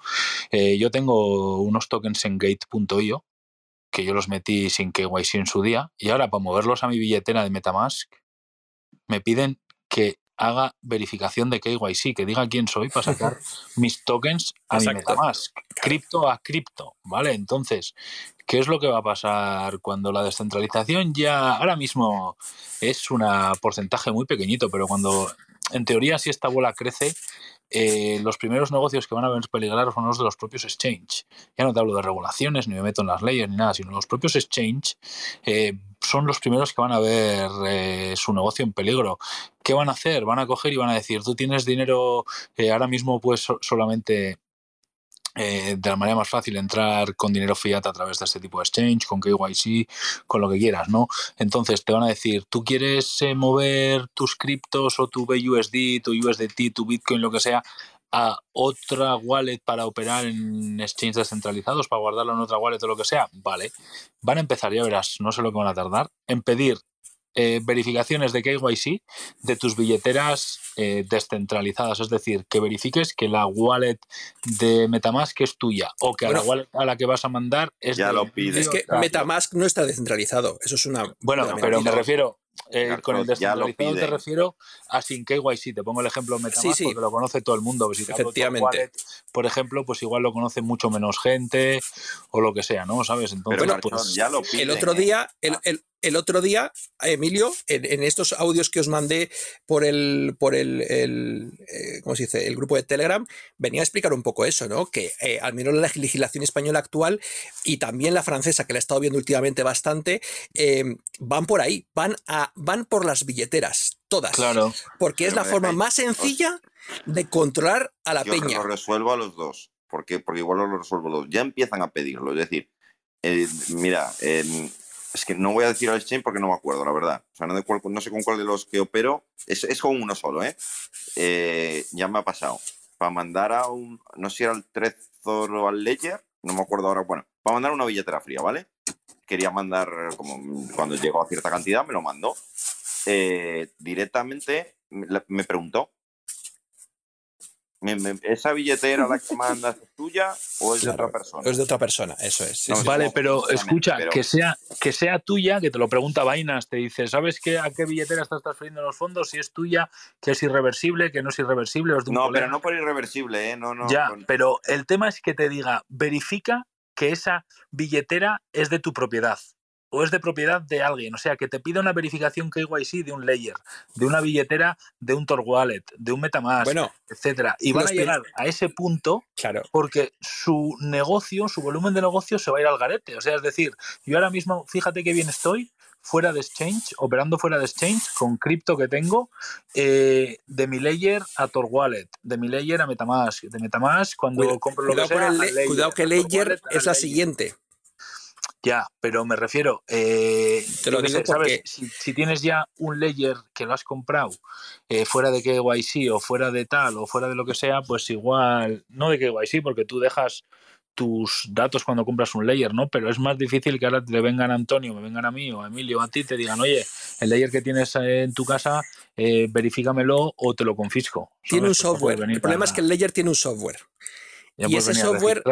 Eh, yo tengo unos tokens en gate.io que yo los metí sin KYC en su día, y ahora para moverlos a mi billetera de Metamask, me piden que haga verificación de KYC, que diga quién soy para sacar mis tokens a mi. Metamask, cripto a cripto, ¿vale? Entonces, ¿qué es lo que va a pasar cuando la descentralización ya ahora mismo es un porcentaje muy pequeñito, pero cuando en teoría si esta bola crece, eh, los primeros negocios que van a ver peligrar son los de los propios exchange. Ya no te hablo de regulaciones, ni me meto en las leyes, ni nada, sino los propios exchange eh, son los primeros que van a ver eh, su negocio en peligro. ¿Qué van a hacer? Van a coger y van a decir, tú tienes dinero, eh, ahora mismo pues so- solamente eh, de la manera más fácil entrar con dinero fiat a través de este tipo de exchange, con KYC, con lo que quieras, ¿no? Entonces te van a decir, ¿tú quieres eh, mover tus criptos o tu BUSD, tu USDT, tu Bitcoin, lo que sea, a otra wallet para operar en exchanges descentralizados, para guardarlo en otra wallet o lo que sea? Vale. Van a empezar, ya verás, no sé lo que van a tardar, en pedir eh, verificaciones de KYC de tus billeteras eh, descentralizadas, es decir, que verifiques que la wallet de Metamask es tuya o que a la wallet a la que vas a mandar es Ya de lo pide. Es que. Metamask no está descentralizado. Eso es una. Bueno, una pero me refiero, eh, con el descentralizado te refiero a sin KYC. Te pongo el ejemplo de Metamask Sí, sí. porque lo conoce todo el mundo. Si Efectivamente. wallet, por ejemplo, pues igual lo conoce mucho menos gente o lo que sea, ¿no? ¿Sabes? Entonces, Pero pues, ya lo piden. El otro ¿eh? día, el, el- el otro día, Emilio, en, en estos audios que os mandé por el, por el, el, eh, ¿cómo se dice? El grupo de Telegram, venía a explicar un poco eso, ¿no? Que eh, al menos la legislación española actual y también la francesa, que la he estado viendo últimamente bastante, eh, van por ahí, van a, van por las billeteras, todas. claro. Porque es la forma más sencilla de controlar a la Yo peña. lo resuelvo a los dos. ¿Por qué? Porque igual lo resuelvo los dos. Ya empiezan a pedirlo. Es decir, mira, en- es que no voy a decir al exchange porque no me acuerdo, la verdad. O sea, no, no sé con cuál de los que opero. Es, es con uno solo, ¿eh? Eh, Ya me ha pasado. Para mandar a un. No sé si era al Trezor o al Ledger. No me acuerdo ahora. Bueno, para mandar una billetera fría, ¿vale? Quería mandar, como cuando llegó a cierta cantidad, me lo mandó. Eh, directamente me preguntó. Me- me- ¿Esa billetera la que mandas es tuya o es de Claro, otra persona? Es de otra persona, eso es. sí, No, sí. sí. Vale, pero escucha, pero- que sea que sea tuya, que te lo pregunta Vainas, te dice, ¿sabes qué, a qué billetera estás transfiriendo los fondos? Si es tuya, que es irreversible, que no es irreversible, o es de un No, colega. pero no por irreversible, ¿eh? No, no. ya, con- pero el tema es que te diga, verifica que esa billetera es de tu propiedad o es de propiedad de alguien. O sea, que te pida una verificación KYC de un layer, de una billetera, de un Tor Wallet, de un Metamask, Bueno, etcétera. Y van a llegar a ese punto claro. porque su negocio, su volumen de negocio se va a ir al garete. O sea, es decir, yo ahora mismo, fíjate qué bien estoy fuera de exchange, operando fuera de exchange, con cripto que tengo, eh, de mi layer a Tor Wallet, de mi layer a Metamask, de Metamask cuando compro lo que sea, el cuidado que al es la siguiente. Ya, pero me refiero, eh, Te lo digo sé, ¿sabes? Si, si tienes ya un layer que lo has comprado eh, fuera de KYC o fuera de tal o fuera de lo que sea, pues igual, no de KYC, porque tú dejas tus datos cuando compras un layer, ¿no? Pero es más difícil que ahora te vengan a Antonio, me vengan a mí o a Emilio o a ti, te digan, oye, el layer que tienes eh, en tu casa, eh, verifícamelo o te lo confisco. Tiene un ¿sabes? Pues software. El problema es que el Ledger tiene un software. ya y ese software-.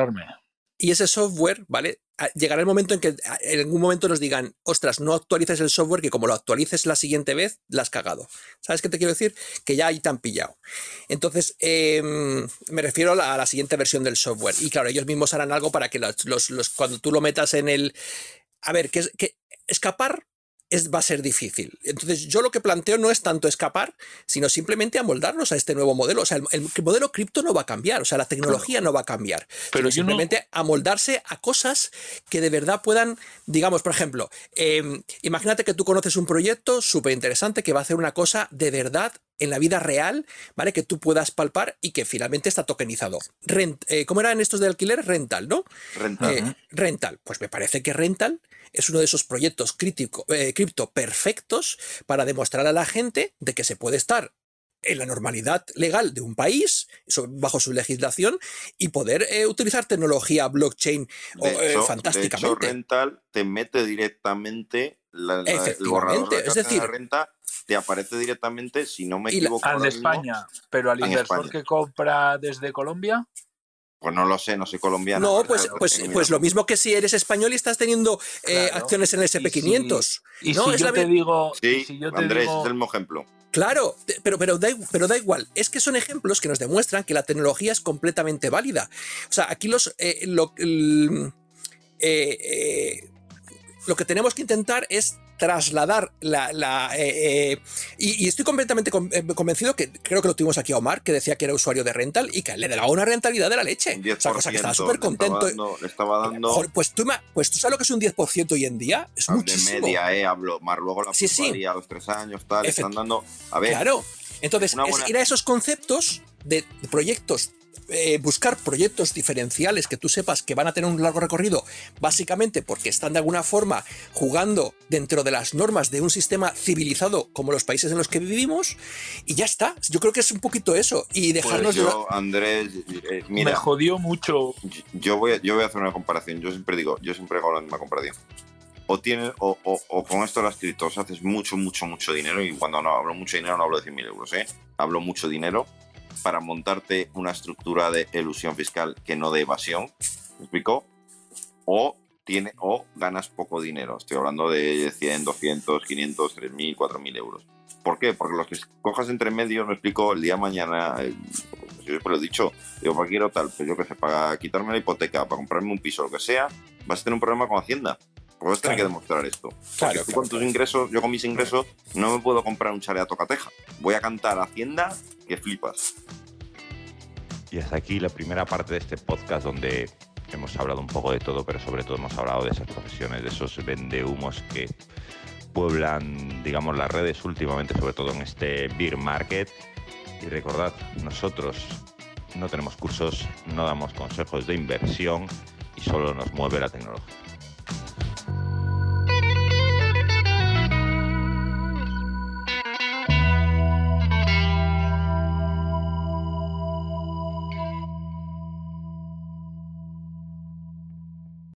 Y ese software, ¿vale? Llegará el momento en que en algún momento nos digan, ostras, no actualices el software, que como lo actualices la siguiente vez, la has cagado. ¿Sabes qué te quiero decir? Que ya ahí te han pillado. Entonces, em, me refiero a la, siguiente versión del software. Y claro, ellos mismos harán algo para que los, los- los- cuando tú lo metas en el... A ver, que, que escapar es, va a ser difícil. Entonces, yo lo que planteo no es tanto escapar, sino simplemente amoldarnos a este nuevo modelo. O sea, el, el modelo cripto no va a cambiar, o sea, la tecnología no va a cambiar. Pero no- simplemente amoldarse a cosas que de verdad puedan, digamos, por ejemplo, eh, imagínate que tú conoces un proyecto súper interesante que va a hacer una cosa de verdad en la vida real, ¿vale? Que tú puedas palpar y que finalmente está tokenizado. Rent, eh, ¿Cómo eran estos de alquiler? Rental, ¿no? Renta. Eh, Rental, pues me parece que Rental es uno de esos proyectos crítico- eh, cripto perfectos para demostrar a la gente de que se puede estar en la normalidad legal de un país, bajo su legislación, y poder eh, utilizar tecnología blockchain o, De eh, hecho, de fantásticamente. hecho, Rental te mete directamente la, la- el borrador de la es carta de decir- la renta, te aparece directamente, si no me equivoco. Al de mismo, España, pero al inversor España. que compra desde Colombia, Pues no lo sé, no soy colombiano. No, pues, lo pues, pues lo mismo que si eres español y estás teniendo eh, acciones en el SP500. Y No, si es yo la te digo, y Sí, si yo te Andrés, digo- es el mismo ejemplo. Claro, pero, pero, da, pero da igual. Es que son ejemplos que nos demuestran que la tecnología es completamente válida. O sea, aquí los, eh, lo, el- eh, eh, lo que tenemos que intentar es trasladar la... la, eh, eh, y, y estoy completamente eh, convencido que creo que lo tuvimos aquí a Omar, que decía que era usuario de rental y que le daba una rentabilidad de la leche. O 10%. sea, cosa que estaba súper le estaba contento. dando- Le estaba dando Joder, pues, tú, pues tú sabes lo que es un 10% hoy en día. Es de muchísimo. media, ¿eh? Hablo, más luego la Sí, sí. a los tres años, tal, Efect- están dando... A ver, Claro. Entonces, es buena- ir a esos conceptos de proyectos, eh, buscar proyectos diferenciales que tú sepas que van a tener un largo recorrido, básicamente porque están de alguna forma jugando dentro de las normas de un sistema civilizado como los países en los que vivimos, y ya está. Yo creo que es un poquito eso. Y pues dejarnos de- yo, Andrés, eh, me mira, jodió mucho. yo voy, a, yo voy a hacer una comparación. Yo siempre digo, yo siempre hago la misma comparación. O tienes, o, o- o con esto de las criptos haces mucho, mucho, mucho dinero. Y cuando no hablo mucho dinero, no hablo de 100.000 euros, ¿eh? Hablo mucho dinero para montarte una estructura de elusión fiscal que no de evasión. ¿Me explico? O, tiene, o ganas poco dinero. Estoy hablando de 100, 200, 500, 3.000, 4.000 euros. ¿Por qué? Porque los que cojas entre medios, me explico, el día de mañana, eh, yo siempre lo he dicho, digo, para quiero tal, pues yo que sé, para quitarme la hipoteca, para comprarme un piso, lo que sea, vas a tener un problema con Hacienda. Porque vas a tener Claro. que demostrar esto. Claro, con tus ingresos, yo con mis ingresos, no me puedo comprar un chalet a tocateja. Voy a cantar a Hacienda que flipas. Y hasta aquí la primera parte de este podcast donde hemos hablado un poco de todo, pero sobre todo hemos hablado de esas profesiones, de esos vendehumos que pueblan, digamos, las redes últimamente, sobre todo en este beer market. Y recordad, nosotros no tenemos cursos, no damos consejos de inversión y solo nos mueve la tecnología.